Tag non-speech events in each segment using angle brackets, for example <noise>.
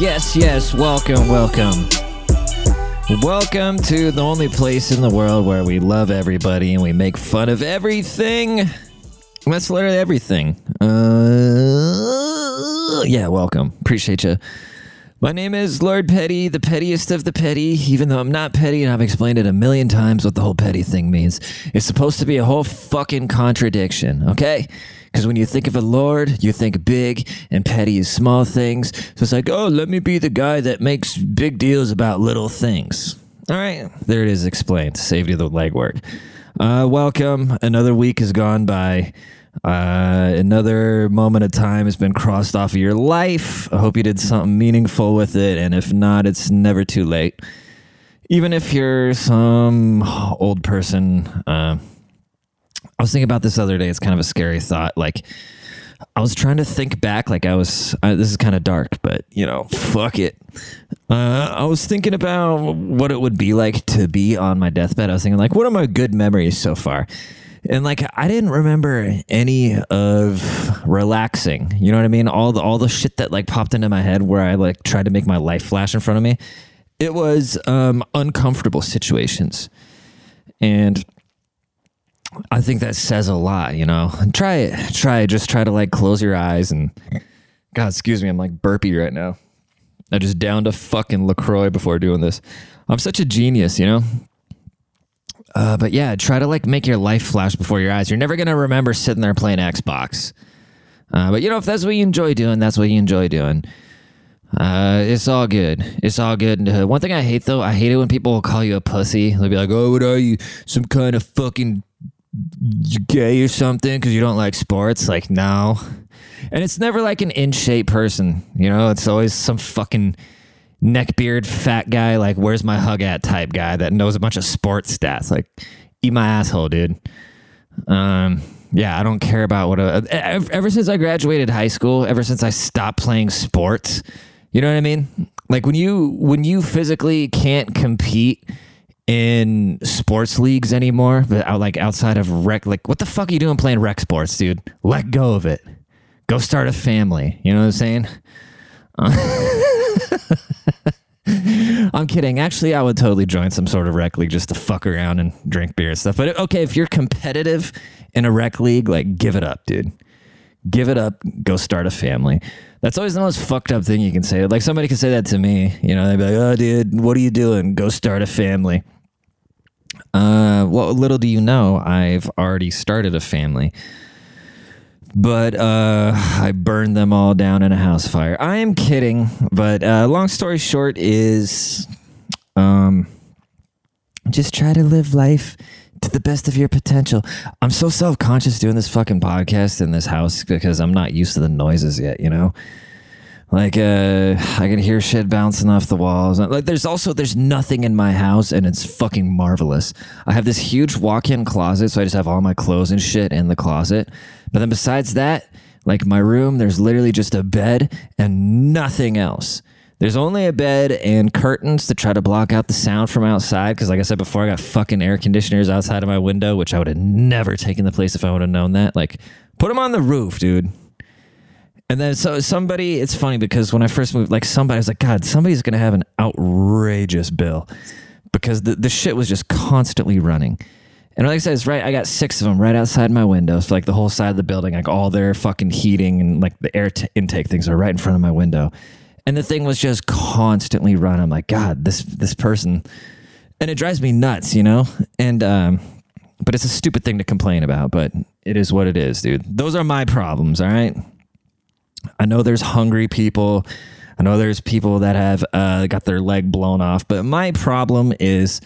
Yes, yes, welcome, welcome. Welcome to the only place in the world where we love everybody and we make fun of everything. That's literally everything. Uh, yeah, welcome. Appreciate you. My name is Lord Petty, the pettiest of the petty, even though I'm not petty and I've explained it a million times what the whole petty thing means. It's supposed to be a whole fucking contradiction, okay? Because when you think of a lord, you think big and petty is small things. So it's like, oh, let me be the guy that makes big deals about little things. All right, there it is explained. Saved you the legwork. Uh, welcome. Another week has gone by. Uh, another moment of time has been crossed off of your life. I hope you did something meaningful with it. And if not, it's never too late. Even if you're some old person, uh, I was thinking about this other day. It's kind of a scary thought. Like, I was trying to think back. Like, I was, this is kind of dark, but you know, fuck it. Uh, I was thinking about what it would be like to be on my deathbed. I was thinking, like, what are my good memories so far? And like I didn't remember any of relaxing. You know what I mean? All the all the shit that like popped into my head where I like tried to make my life flash in front of me. It was um, uncomfortable situations, and I think that says a lot. You know, try it. Try. Just try to like close your eyes and. God, excuse me. I'm like burpy right now. I just downed a fucking Lacroix before doing this. I'm such a genius, you know. Uh, but yeah, try to like make your life flash before your eyes. You're never gonna remember sitting there playing Xbox. Uh, but you know, if that's what you enjoy doing, that's what you enjoy doing. Uh, it's all good. It's all good. Uh, one thing I hate though, I hate it when people will call you a pussy. They'll be like, "Oh, what are you? Some kind of fucking gay or something?" Because you don't like sports. Like, no. And it's never like an in shape person. You know, it's always some fucking neckbeard fat guy like where's my hug at type guy that knows a bunch of sports stats. Like eat my asshole dude. Um yeah i don't care about what ever since i graduated high school ever since i stopped playing sports you know what i mean? Like when you when you physically can't compete in sports leagues anymore out like outside of rec like what the fuck are you doing playing rec sports dude? Let go of it. Go start a family. You know what i'm saying <laughs> <laughs> I'm kidding. Actually, I would totally join some sort of rec league just to fuck around and drink beer and stuff. But okay, if you're competitive in a rec league, like give it up, dude. Give it up. Go start a family. That's always the most fucked up thing you can say. Like somebody can say that to me. You know, they'd be like, "Oh, dude, what are you doing? Go start a family." Uh, well, little do you know, I've already started a family but uh, I burned them all down in a house fire. I am kidding, but uh, long story short is, um, just try to live life to the best of your potential. I'm so self conscious doing this fucking podcast in this house because I'm not used to the noises yet. You know, like uh, I can hear shit bouncing off the walls. Like there's also there's nothing in my house and it's fucking marvelous. I have this huge walk-in closet, so I just have all my clothes and shit in the closet. But then besides that, like my room, there's literally just a bed and nothing else. There's only a bed and curtains to try to block out the sound from outside. Because, like I said before, I got fucking air conditioners outside of my window, which I would have never taken the place if I would have known that. Like, put them on the roof, dude. And then so somebody, it's funny because when I first moved, like somebody was like, God, somebody's gonna have an outrageous bill because the, the shit was just constantly running. And like I said, it's right. I got six of them right outside my window. So like the whole side of the building, like all their fucking heating and like the air t- intake things are right in front of my window. And the thing was just constantly running. I'm like, God, this this person, and it drives me nuts, you know. And um, but it's a stupid thing to complain about. But it is what it is, dude. Those are my problems. All right. I know there's hungry people. I know there's people that have uh, got their leg blown off, but my problem is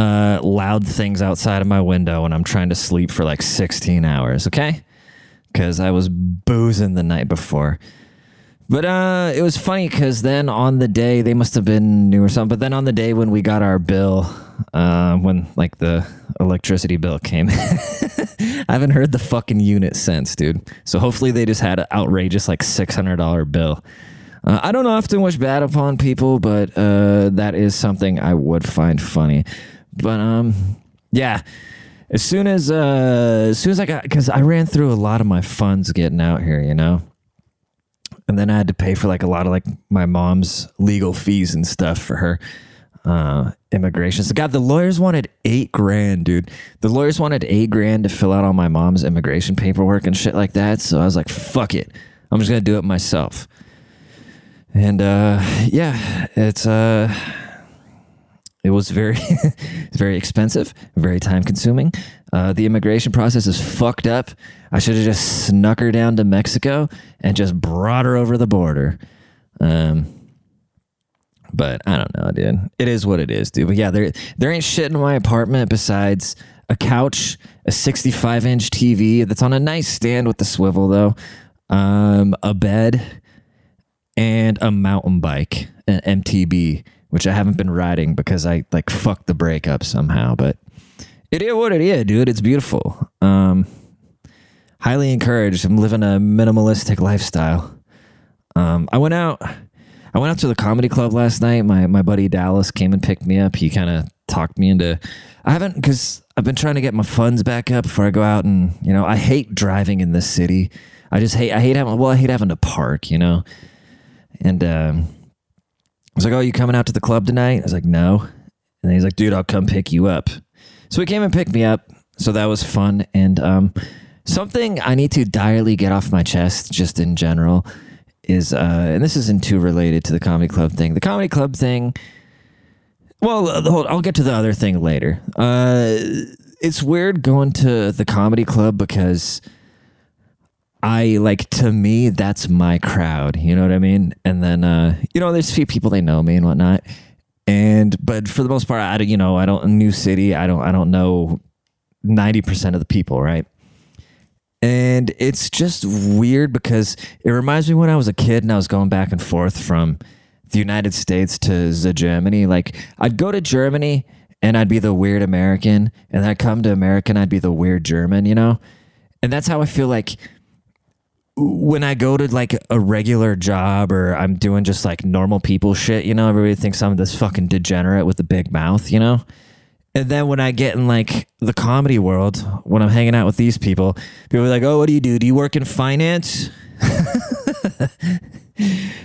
uh, loud things outside of my window when I'm trying to sleep for like 16 hours, okay? Because I was boozing the night before. But uh, it was funny because then on the day, they must have been new or something, but then on the day when we got our bill, uh, when like the electricity bill came. <laughs> I haven't heard the fucking unit since, dude. So hopefully they just had an outrageous like six hundred dollar bill. Uh, I don't often wish bad upon people, but uh, that is something I would find funny. But um, yeah. as soon as uh as soon as I got because I ran through a lot of my funds getting out here, you know. And then I had to pay for like a lot of like my mom's legal fees and stuff for her uh immigration. So God, the lawyers wanted eight grand, dude. The lawyers wanted eight grand to fill out all my mom's immigration paperwork and shit like that. So I was like, fuck it. I'm just gonna do it myself. And uh yeah, it's uh it was very <laughs> very expensive, very time consuming. Uh, the immigration process is fucked up. I should have just snuck her down to Mexico and just brought her over the border. Um, but I don't know, dude. It is what it is, dude. But yeah, there there ain't shit in my apartment besides a couch, a 65 inch TV that's on a nice stand with the swivel though, um, a bed, and a mountain bike, an MTB, which I haven't been riding because I like fucked the brake up somehow. But it is what it is, dude. It's beautiful. Um, highly encouraged. I'm living a minimalistic lifestyle. Um, I went out. I went out to the comedy club last night. My my buddy Dallas came and picked me up. He kind of talked me into. I haven't because I've been trying to get my funds back up before I go out, and you know I hate driving in this city. I just hate. I hate having. Well, I hate having to park. You know, and um, was like, "Oh, you coming out to the club tonight?" I was like, "No," and he's like, "Dude, I'll come pick you up." So he came and picked me up. So that was fun. And um, something I need to direly get off my chest, just in general, is, uh, and this isn't too related to the comedy club thing. The comedy club thing. Well, uh, hold, I'll get to the other thing later. Uh, it's weird going to the comedy club because I like to me that's my crowd. You know what I mean? And then uh, you know, there's a few people they know me and whatnot and but for the most part i don't you know i don't new city i don't i don't know 90% of the people right and it's just weird because it reminds me when i was a kid and i was going back and forth from the united states to the germany like i'd go to germany and i'd be the weird american and i'd come to america and i'd be the weird german you know and that's how i feel like when I go to like a regular job or I'm doing just like normal people shit, you know, everybody thinks I'm this fucking degenerate with a big mouth, you know? And then when I get in like the comedy world, when I'm hanging out with these people, people are like, "Oh, what do you do? Do you work in finance?" <laughs>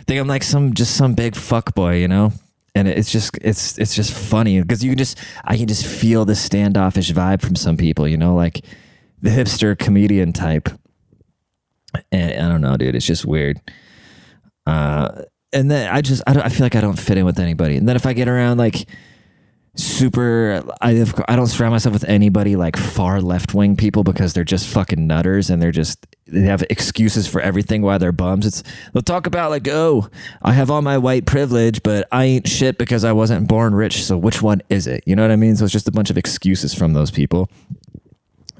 Think I'm like some just some big fuck boy, you know? And it's just it's it's just funny because you can just I can just feel the standoffish vibe from some people, you know, like the hipster comedian type and I don't know, dude. It's just weird. Uh, and then I just I, I feel like I don't fit in with anybody. And then if I get around like super, I I don't surround myself with anybody like far left wing people because they're just fucking nutters and they're just they have excuses for everything why they're bums. It's they'll talk about like, oh, I have all my white privilege, but I ain't shit because I wasn't born rich. So which one is it? You know what I mean? So it's just a bunch of excuses from those people.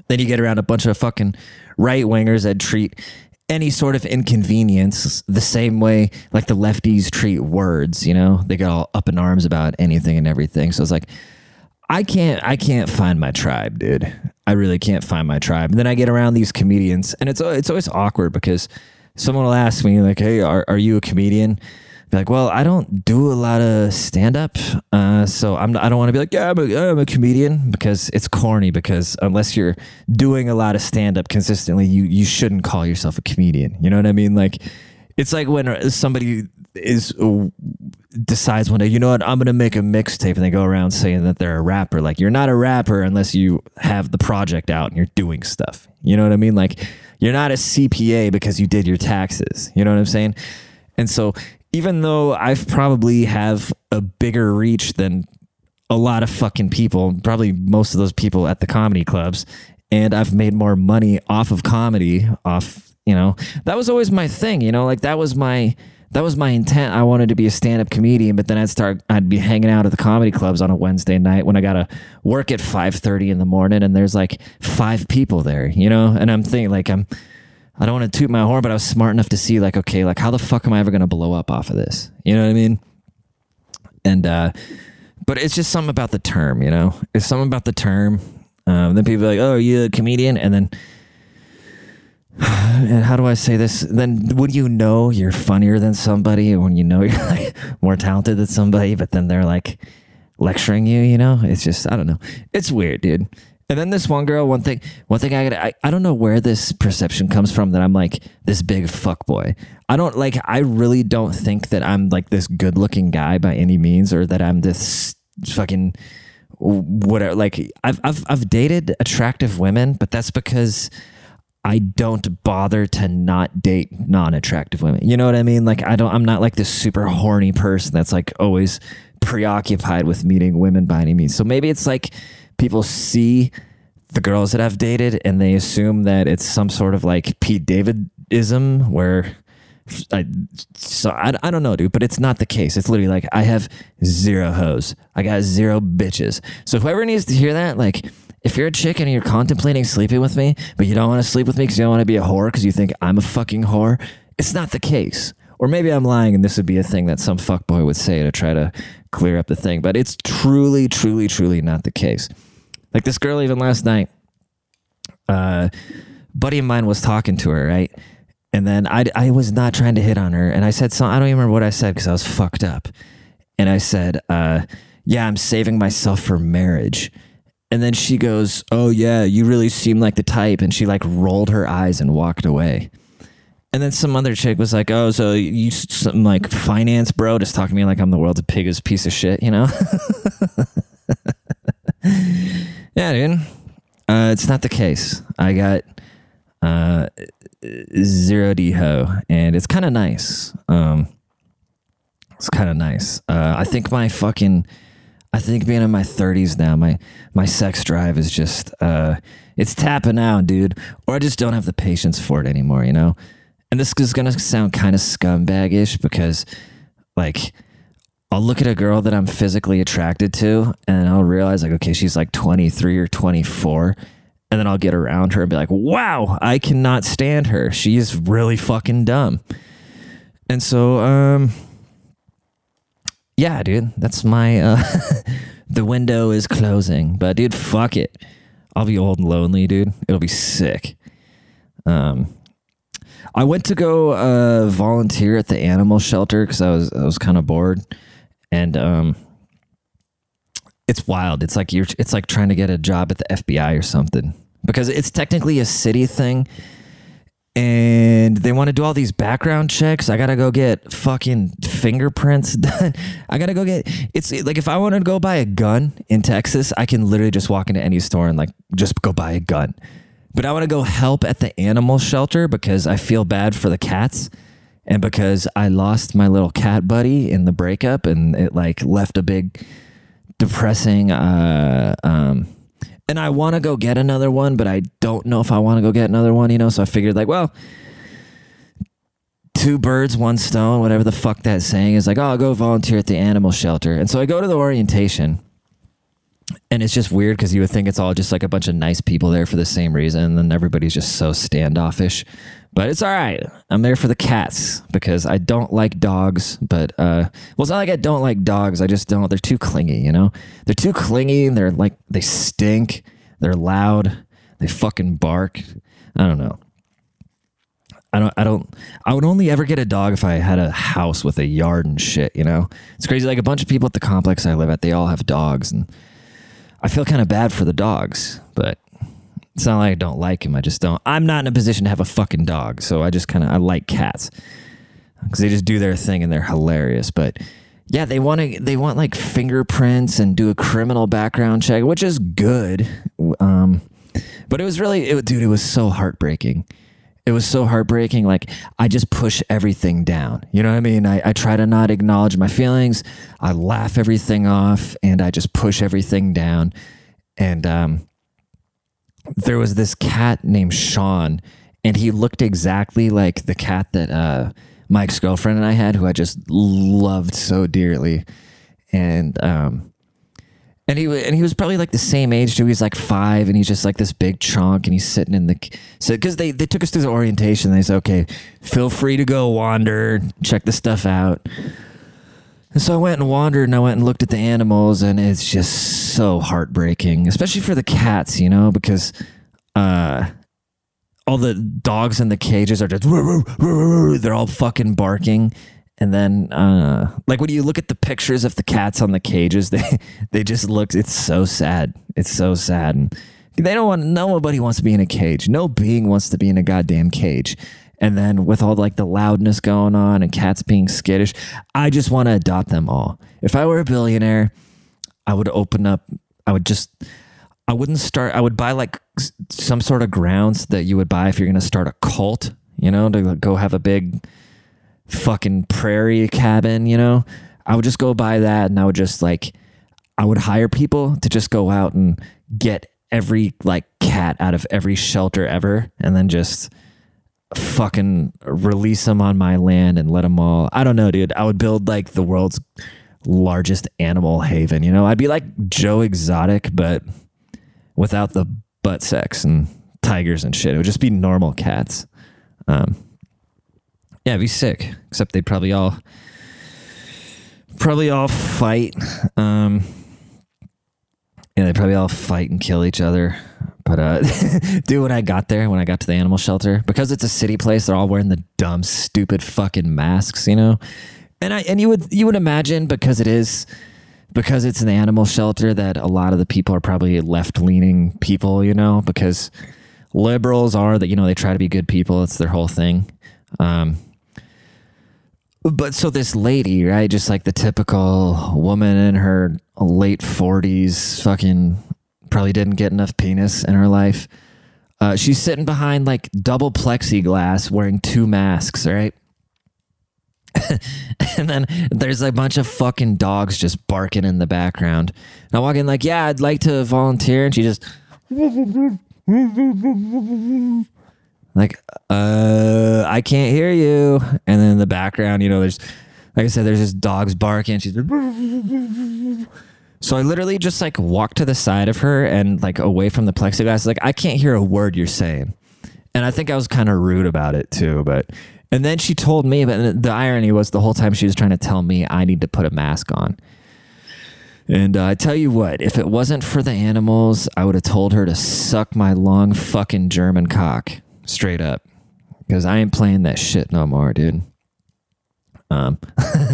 Then you get around a bunch of fucking right wingers that treat any sort of inconvenience the same way like the lefties treat words, you know? They get all up in arms about anything and everything. So it's like I can't I can't find my tribe, dude. I really can't find my tribe. And then I get around these comedians and it's it's always awkward because someone will ask me like, "Hey, are are you a comedian?" Be like, well, I don't do a lot of stand up, uh, so I'm I don't want to be like, yeah, I'm a, I'm a comedian because it's corny. Because unless you're doing a lot of stand up consistently, you you shouldn't call yourself a comedian. You know what I mean? Like, it's like when somebody is uh, decides one day, you know what, I'm gonna make a mixtape, and they go around saying that they're a rapper. Like, you're not a rapper unless you have the project out and you're doing stuff. You know what I mean? Like, you're not a CPA because you did your taxes. You know what I'm saying? And so even though I've probably have a bigger reach than a lot of fucking people, probably most of those people at the comedy clubs, and I've made more money off of comedy, off, you know, that was always my thing, you know, like that was my that was my intent. I wanted to be a stand-up comedian, but then I'd start I'd be hanging out at the comedy clubs on a Wednesday night when I got to work at 5:30 in the morning and there's like five people there, you know? And I'm thinking like I'm I don't want to toot my horn, but I was smart enough to see like, okay, like how the fuck am I ever going to blow up off of this? You know what I mean? And, uh, but it's just something about the term, you know, it's something about the term. Um, then people are like, oh, are you a comedian? And then, <sighs> and how do I say this? Then when you know you're funnier than somebody, when you know <laughs> you're like more talented than somebody, but then they're like lecturing you, you know, it's just, I don't know. It's weird, dude. And then this one girl, one thing, one thing I, I I don't know where this perception comes from that I'm like this big fuck boy. I don't like. I really don't think that I'm like this good looking guy by any means, or that I'm this fucking whatever. Like I've I've I've dated attractive women, but that's because I don't bother to not date non-attractive women. You know what I mean? Like I don't I'm not like this super horny person that's like always preoccupied with meeting women by any means. So maybe it's like people see the girls that I've dated and they assume that it's some sort of like Pete Davidism where I, so I, I don't know, dude, but it's not the case. It's literally like I have zero hoes. I got zero bitches. So whoever needs to hear that, like, if you're a chick and you're contemplating sleeping with me, but you don't want to sleep with me because you don't want to be a whore because you think I'm a fucking whore, it's not the case. Or maybe I'm lying and this would be a thing that some fuckboy would say to try to clear up the thing, but it's truly, truly, truly not the case. Like this girl, even last night, uh, buddy of mine was talking to her, right? And then I, I was not trying to hit on her. And I said, so I don't even remember what I said because I was fucked up. And I said, uh, yeah, I'm saving myself for marriage. And then she goes, oh, yeah, you really seem like the type. And she like rolled her eyes and walked away. And then some other chick was like, "Oh, so you some like finance bro just talking to me like I'm the world's biggest piece of shit," you know? <laughs> yeah, dude. Uh, it's not the case. I got uh, zero D ho, and it's kind of nice. Um, it's kind of nice. Uh, I think my fucking, I think being in my 30s now, my my sex drive is just, uh, it's tapping out, dude. Or I just don't have the patience for it anymore. You know and this is gonna sound kind of scumbagish because like I'll look at a girl that I'm physically attracted to and I'll realize like okay she's like 23 or 24 and then I'll get around her and be like wow I cannot stand her. She's really fucking dumb. And so um yeah dude that's my uh <laughs> the window is closing. But dude fuck it. I'll be old and lonely dude. It'll be sick. Um I went to go uh, volunteer at the animal shelter because I was I was kind of bored, and um, it's wild. It's like you're it's like trying to get a job at the FBI or something because it's technically a city thing, and they want to do all these background checks. I gotta go get fucking fingerprints <laughs> done. I gotta go get it's like if I want to go buy a gun in Texas, I can literally just walk into any store and like just go buy a gun but I want to go help at the animal shelter because I feel bad for the cats and because I lost my little cat buddy in the breakup and it like left a big depressing uh um and I want to go get another one but I don't know if I want to go get another one, you know, so I figured like, well, two birds, one stone, whatever the fuck that saying is like, oh, I'll go volunteer at the animal shelter. And so I go to the orientation and it's just weird because you would think it's all just like a bunch of nice people there for the same reason, and then everybody's just so standoffish. But it's all right. I'm there for the cats because I don't like dogs. But uh, well, it's not like I don't like dogs. I just don't. They're too clingy. You know, they're too clingy. They're like they stink. They're loud. They fucking bark. I don't know. I don't. I don't. I would only ever get a dog if I had a house with a yard and shit. You know, it's crazy. Like a bunch of people at the complex I live at, they all have dogs and I feel kind of bad for the dogs, but it's not like I don't like him. I just don't. I'm not in a position to have a fucking dog, so I just kind of I like cats because they just do their thing and they're hilarious. But yeah, they want to they want like fingerprints and do a criminal background check, which is good. Um, but it was really, it, dude, it was so heartbreaking it was so heartbreaking. Like I just push everything down. You know what I mean? I, I try to not acknowledge my feelings. I laugh everything off and I just push everything down. And um, there was this cat named Sean, and he looked exactly like the cat that uh, ex girlfriend and I had, who I just loved so dearly. And um, and he and he was probably like the same age too. He's like five, and he's just like this big chunk, and he's sitting in the so because they they took us through the orientation. They said, "Okay, feel free to go wander, check the stuff out." And so I went and wandered, and I went and looked at the animals, and it's just so heartbreaking, especially for the cats, you know, because uh, all the dogs in the cages are just they're all fucking barking and then, uh, like when you look at the pictures of the cats on the cages, <laughs> they they just look. It's so sad. It's so sad. And They don't want nobody wants to be in a cage. No being wants to be in a goddamn cage. And then with all like the loudness going on and cats being skittish, I just want to adopt them all. If I were a billionaire, I would open up. I would just. I wouldn't start. I would buy like some sort of grounds that you would buy if you're going to start a cult. You know, to go have a big fucking prairie cabin. You know, I would just go buy that, and I would just like. I would hire people to just go out and get every like cat out of every shelter ever, and then just fucking release them on my land and let them all. I don't know, dude. I would build like the world's largest animal haven. You know, I'd be like Joe Exotic, but without the butt sex and tigers and shit. It would just be normal cats. Um, yeah, it'd be sick. Except they'd probably all probably all fight. Um, yeah, they probably all fight and kill each other. But uh, <laughs> dude, when I got there, when I got to the animal shelter, because it's a city place, they're all wearing the dumb, stupid fucking masks, you know. And I and you would you would imagine because it is because it's an animal shelter that a lot of the people are probably left leaning people, you know, because liberals are that you know they try to be good people. It's their whole thing. Um, but so this lady, right, just like the typical woman in her late forties, fucking probably didn't get enough penis in her life. Uh, she's sitting behind like double plexiglass, wearing two masks, right? <laughs> and then there's a bunch of fucking dogs just barking in the background. And I walk in like, yeah, I'd like to volunteer, and she just like, uh, I can't hear you. And then in the background, you know, there's like I said, there's just dogs barking. She's like, so I literally just like walked to the side of her and like away from the plexiglass. Like I can't hear a word you're saying, and I think I was kind of rude about it too. But and then she told me, but the irony was the whole time she was trying to tell me I need to put a mask on. And uh, I tell you what, if it wasn't for the animals, I would have told her to suck my long fucking German cock straight up, because I ain't playing that shit no more, dude. Um,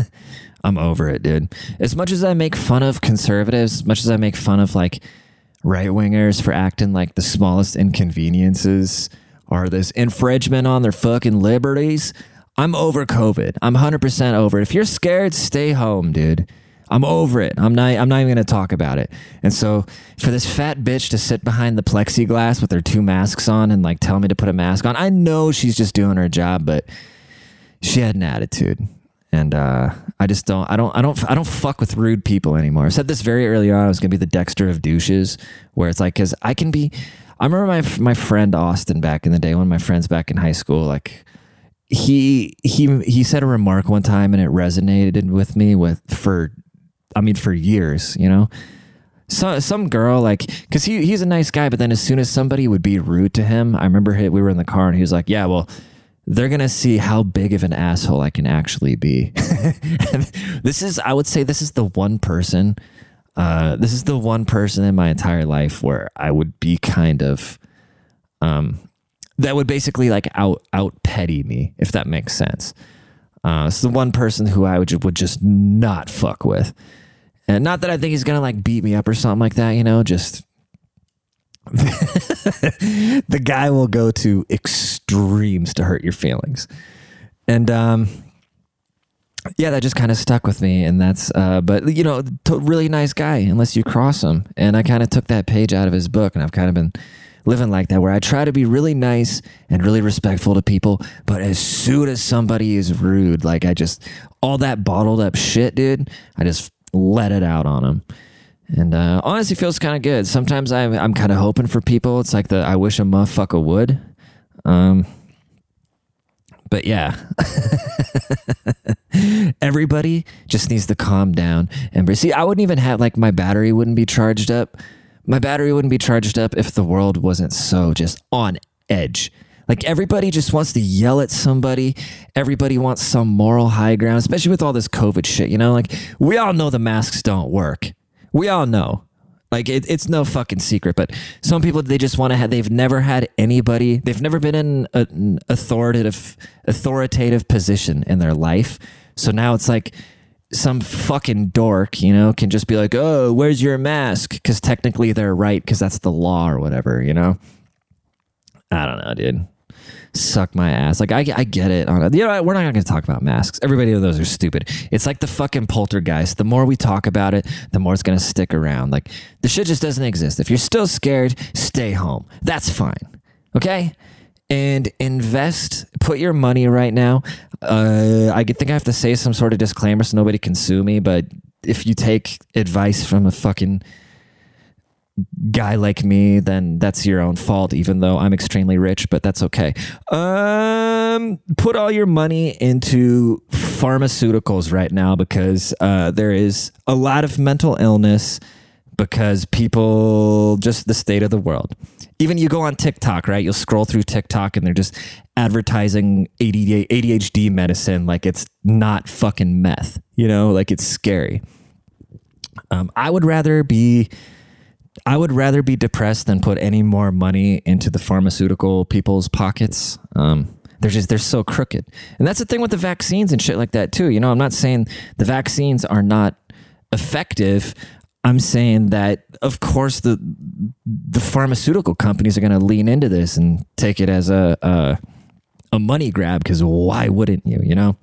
<laughs> I'm over it, dude. As much as I make fun of conservatives, as much as I make fun of like right wingers for acting like the smallest inconveniences or this infringement on their fucking liberties, I'm over COVID. I'm 100% over it. If you're scared, stay home, dude. I'm over it. I'm not. I'm not even gonna talk about it. And so, for this fat bitch to sit behind the plexiglass with her two masks on and like tell me to put a mask on, I know she's just doing her job, but she had an attitude and uh, I just don't, I don't, I don't, I don't fuck with rude people anymore. I said this very early on. I was gonna be the Dexter of douches, where it's like, cause I can be. I remember my my friend Austin back in the day, one of my friends back in high school, like he he he said a remark one time, and it resonated with me with for, I mean, for years, you know. So, some girl like because he he's a nice guy, but then as soon as somebody would be rude to him, I remember he, we were in the car and he was like, "Yeah, well, they're gonna see how big of an asshole I can actually be. <laughs> this is, I would say, this is the one person. Uh, this is the one person in my entire life where I would be kind of, um, that would basically like out out petty me, if that makes sense. Uh, it's the one person who I would would just not fuck with, and not that I think he's gonna like beat me up or something like that. You know, just <laughs> the guy will go to extremes to hurt your feelings. And um yeah, that just kind of stuck with me and that's uh but you know, to, really nice guy unless you cross him. And I kind of took that page out of his book and I've kind of been living like that where I try to be really nice and really respectful to people, but as soon as somebody is rude, like I just all that bottled up shit, dude, I just let it out on them. And uh, honestly, feels kind of good. Sometimes I'm, I'm kind of hoping for people. It's like the I wish a motherfucker would. Um, but yeah, <laughs> everybody just needs to calm down and see. I wouldn't even have like my battery wouldn't be charged up. My battery wouldn't be charged up if the world wasn't so just on edge. Like everybody just wants to yell at somebody. Everybody wants some moral high ground, especially with all this COVID shit. You know, like we all know the masks don't work we all know like it, it's no fucking secret but some people they just want to have they've never had anybody they've never been in a, an authoritative authoritative position in their life so now it's like some fucking dork, you know, can just be like, "Oh, where's your mask?" Because technically they're right because that's the law or whatever, you know. I don't know, dude. Suck my ass. Like I, I get it. On you know, we're not going to talk about masks. Everybody knows those are stupid. It's like the fucking poltergeist. The more we talk about it, the more it's going to stick around. Like the shit just doesn't exist. If you're still scared, stay home. That's fine. Okay and invest put your money right now uh, i think i have to say some sort of disclaimer so nobody can sue me but if you take advice from a fucking guy like me then that's your own fault even though i'm extremely rich but that's okay um put all your money into pharmaceuticals right now because uh, there is a lot of mental illness because people just the state of the world even you go on TikTok, right? You'll scroll through TikTok and they're just advertising ADHD medicine like it's not fucking meth, you know, like it's scary. Um, I would rather be, I would rather be depressed than put any more money into the pharmaceutical people's pockets. Um, they're just they're so crooked, and that's the thing with the vaccines and shit like that too. You know, I'm not saying the vaccines are not effective. I'm saying that, of course, the the pharmaceutical companies are going to lean into this and take it as a a, a money grab because why wouldn't you? You know.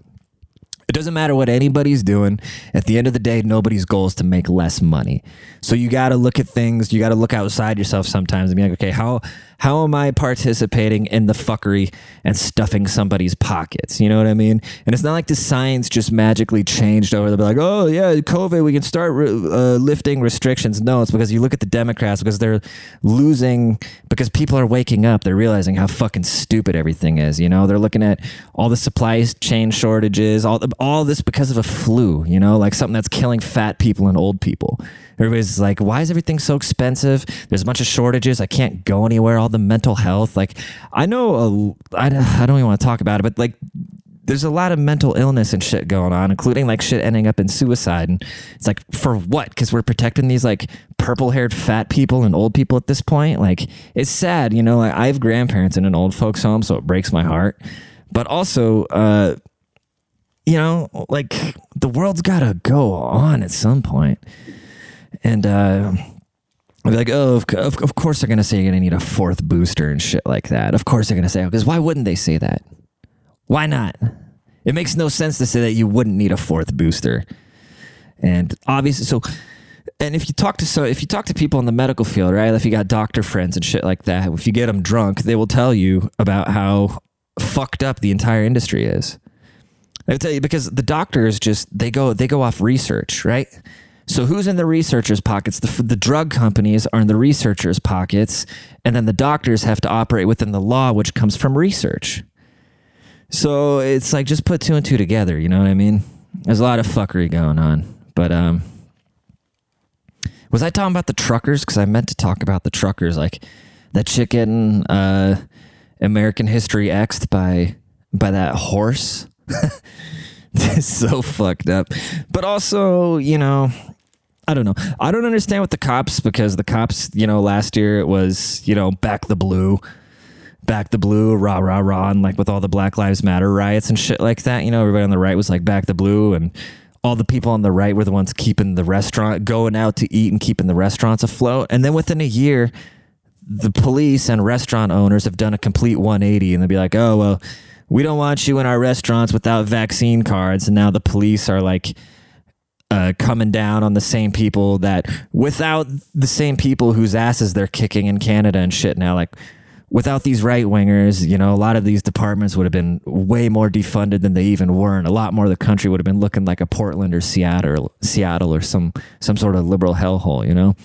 It doesn't matter what anybody's doing. At the end of the day, nobody's goal is to make less money. So you got to look at things. You got to look outside yourself sometimes and be like, okay, how how am I participating in the fuckery and stuffing somebody's pockets? You know what I mean? And it's not like the science just magically changed over. They're like, oh yeah, COVID, we can start uh, lifting restrictions. No, it's because you look at the Democrats because they're losing because people are waking up. They're realizing how fucking stupid everything is. You know, they're looking at all the supply chain shortages, all all this because of a flu. You know, like something that's killing fat people and old people. Everybody's like, why is everything so expensive? There's a bunch of shortages. I can't go anywhere. All the mental health. Like, I know, a, I, I don't even want to talk about it, but like, there's a lot of mental illness and shit going on, including like shit ending up in suicide. And it's like, for what? Because we're protecting these like purple haired fat people and old people at this point. Like, it's sad, you know. Like, I have grandparents in an old folks' home, so it breaks my heart. But also, uh, you know, like the world's got to go on at some point. And uh, I'd be like, oh, of, of, of course they're going to say you're going to need a fourth booster and shit like that. Of course they're going to say, because why wouldn't they say that? Why not? It makes no sense to say that you wouldn't need a fourth booster. And obviously, so, and if you talk to so if you talk to people in the medical field, right? If you got doctor friends and shit like that, if you get them drunk, they will tell you about how fucked up the entire industry is. They tell you because the doctors just they go they go off research, right? So who's in the researchers' pockets? The, the drug companies are in the researchers' pockets, and then the doctors have to operate within the law, which comes from research. So it's like just put two and two together. You know what I mean? There's a lot of fuckery going on, but um, was I talking about the truckers? Because I meant to talk about the truckers, like that chicken uh, American History X'd by by that horse. <laughs> so fucked up. But also, you know, I don't know. I don't understand with the cops because the cops, you know, last year it was, you know, back the blue, back the blue, rah, rah, rah, and like with all the Black Lives Matter riots and shit like that, you know, everybody on the right was like back the blue and all the people on the right were the ones keeping the restaurant, going out to eat and keeping the restaurants afloat. And then within a year, the police and restaurant owners have done a complete 180 and they'll be like, oh, well, we don't want you in our restaurants without vaccine cards. And now the police are like, uh, coming down on the same people that without the same people whose asses they're kicking in Canada and shit now like without these right wingers you know a lot of these departments would have been way more defunded than they even were and a lot more of the country would have been looking like a Portland or Seattle Seattle or some some sort of liberal hellhole you know?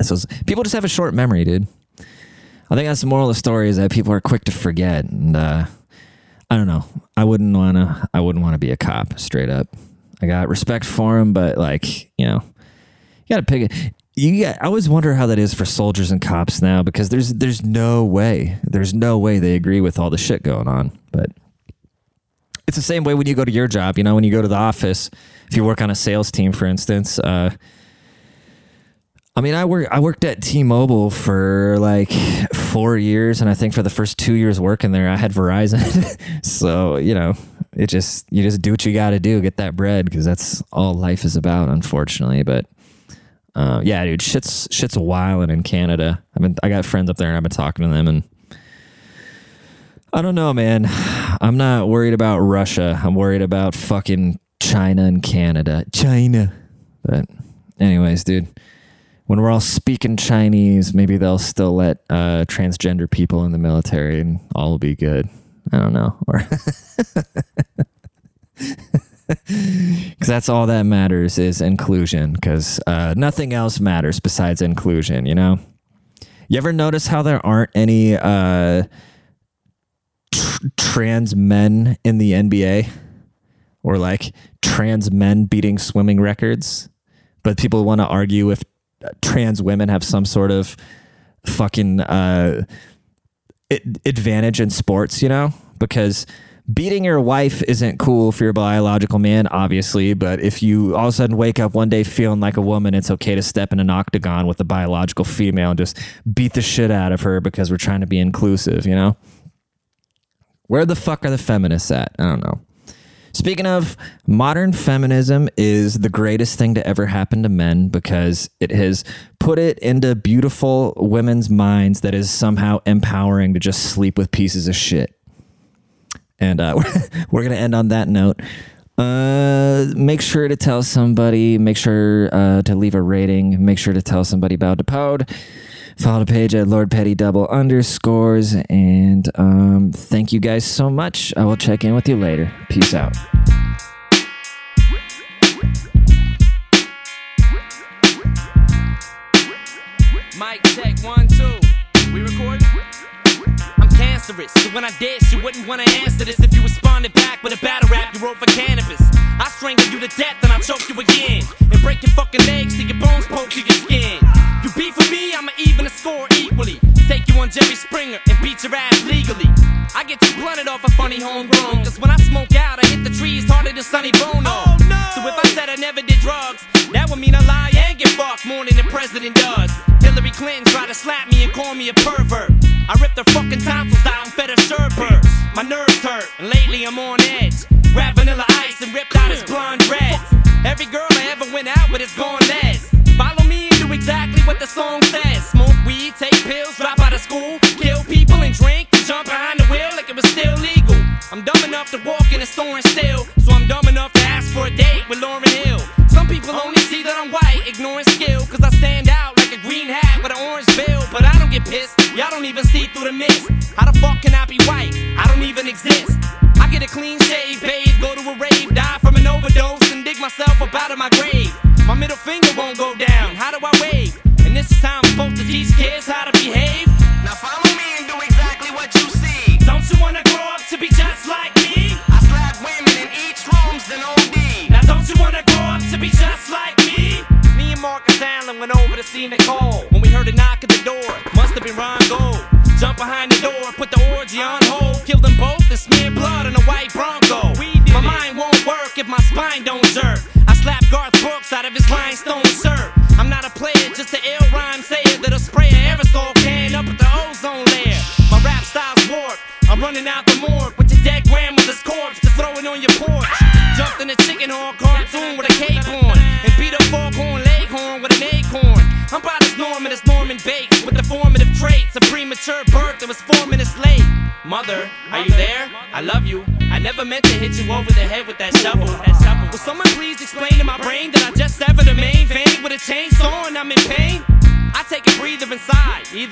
So people just have a short memory dude. I think that's the moral of the story is that people are quick to forget and uh, I don't know. I wouldn't want to I wouldn't want to be a cop straight up I got respect for him, but like, you know, you got to pick it. You got, I always wonder how that is for soldiers and cops now because there's there's no way there's no way they agree with all the shit going on. But it's the same way when you go to your job. You know, when you go to the office, if you work on a sales team, for instance. Uh, I mean, I work. I worked at T-Mobile for like four years, and I think for the first two years working there, I had Verizon. <laughs> so you know, it just you just do what you got to do, get that bread because that's all life is about, unfortunately. But uh, yeah, dude, shit's shit's wild in Canada. I've been I got friends up there and I've been talking to them and I don't know, man. I'm not worried about Russia. I'm worried about fucking China and Canada. China. But anyways, dude, when we're all speaking Chinese, maybe they'll still let uh, transgender people in the military and all will be good. I don't know. Or <laughs> because that's all that matters is inclusion because uh, nothing else matters besides inclusion you know? You ever notice how there aren't any uh, tr- trans men in the nba or like trans men beating swimming records? But people want to argue if trans women have some sort of fucking uh, advantage in sports you know because beating your wife isn't cool for your biological man, obviously, but if you all of a sudden wake up one day feeling like a woman, it's okay to step in an octagon with a biological female and just beat the shit out of her because we're trying to be inclusive, you know? Where the fuck are the feminists at? I don't know. Speaking of, modern feminism is the greatest thing to ever happen to men because it has put it into beautiful women's minds that is somehow empowering to just sleep with pieces of shit. And uh, <laughs> we're going to end on that note. Uh, make sure to tell somebody, make sure uh, to leave a rating, make sure to tell somebody about the pod. Follow the page at Lord Petty double underscores. And um, thank you guys so much. I will check in with you later. Peace out. Cancerous. So when I did, you wouldn't wanna answer this if you responded back with a battle rap you wrote for Canibus. I strangle you to death and I choke you again. And break your fucking legs till your bones poke through your skin. You beat for me, I'ma even the score equally. Take you on Jerry Springer and beat your ass legally. I get too blunted off a funny homegrown. Cause when I smoke out, I hit the trees harder than Sonny Bono. Oh, no. So if I said I never did drugs, that would mean I lie and get fucked more than the president does. Hillary Clinton tried to slap me and call me a pervert. I ripped her fucking tonsils out and fed her sherbert. My nerves hurt, and lately I'm on edge. Grab vanilla ice and ripped out his blonde dreads. Every girl I ever went out with is gone less. Follow me and do exactly what the song says. Smoke weed, take pills, drop out of school, through the mist. How the fuck can I be white? I don't even exist. I get a clean shave, babe, go to a rave, die from an overdose, and dig myself up out of my grave. My middle finger won't go down. How do I wave? And this is how I'm supposed to teach kids how to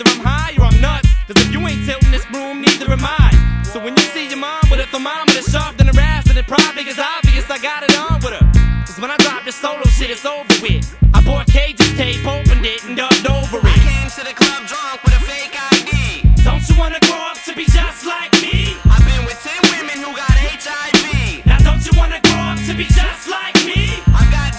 Either I'm high or I'm nuts. Cause if you ain't tilting this room, neither am I. So when you see your mom with a thermometer sharp than a ass, and it probably is obvious I got it on with her. Cause when I drop this solo shit, it's over with. I bought Cage's tape, opened it, and dubbed over it. I came to the club drunk with a fake ID. Don't you wanna grow up to be just like me? I've been with 10 women who got HIV. Now don't you wanna grow up to be just like me? I got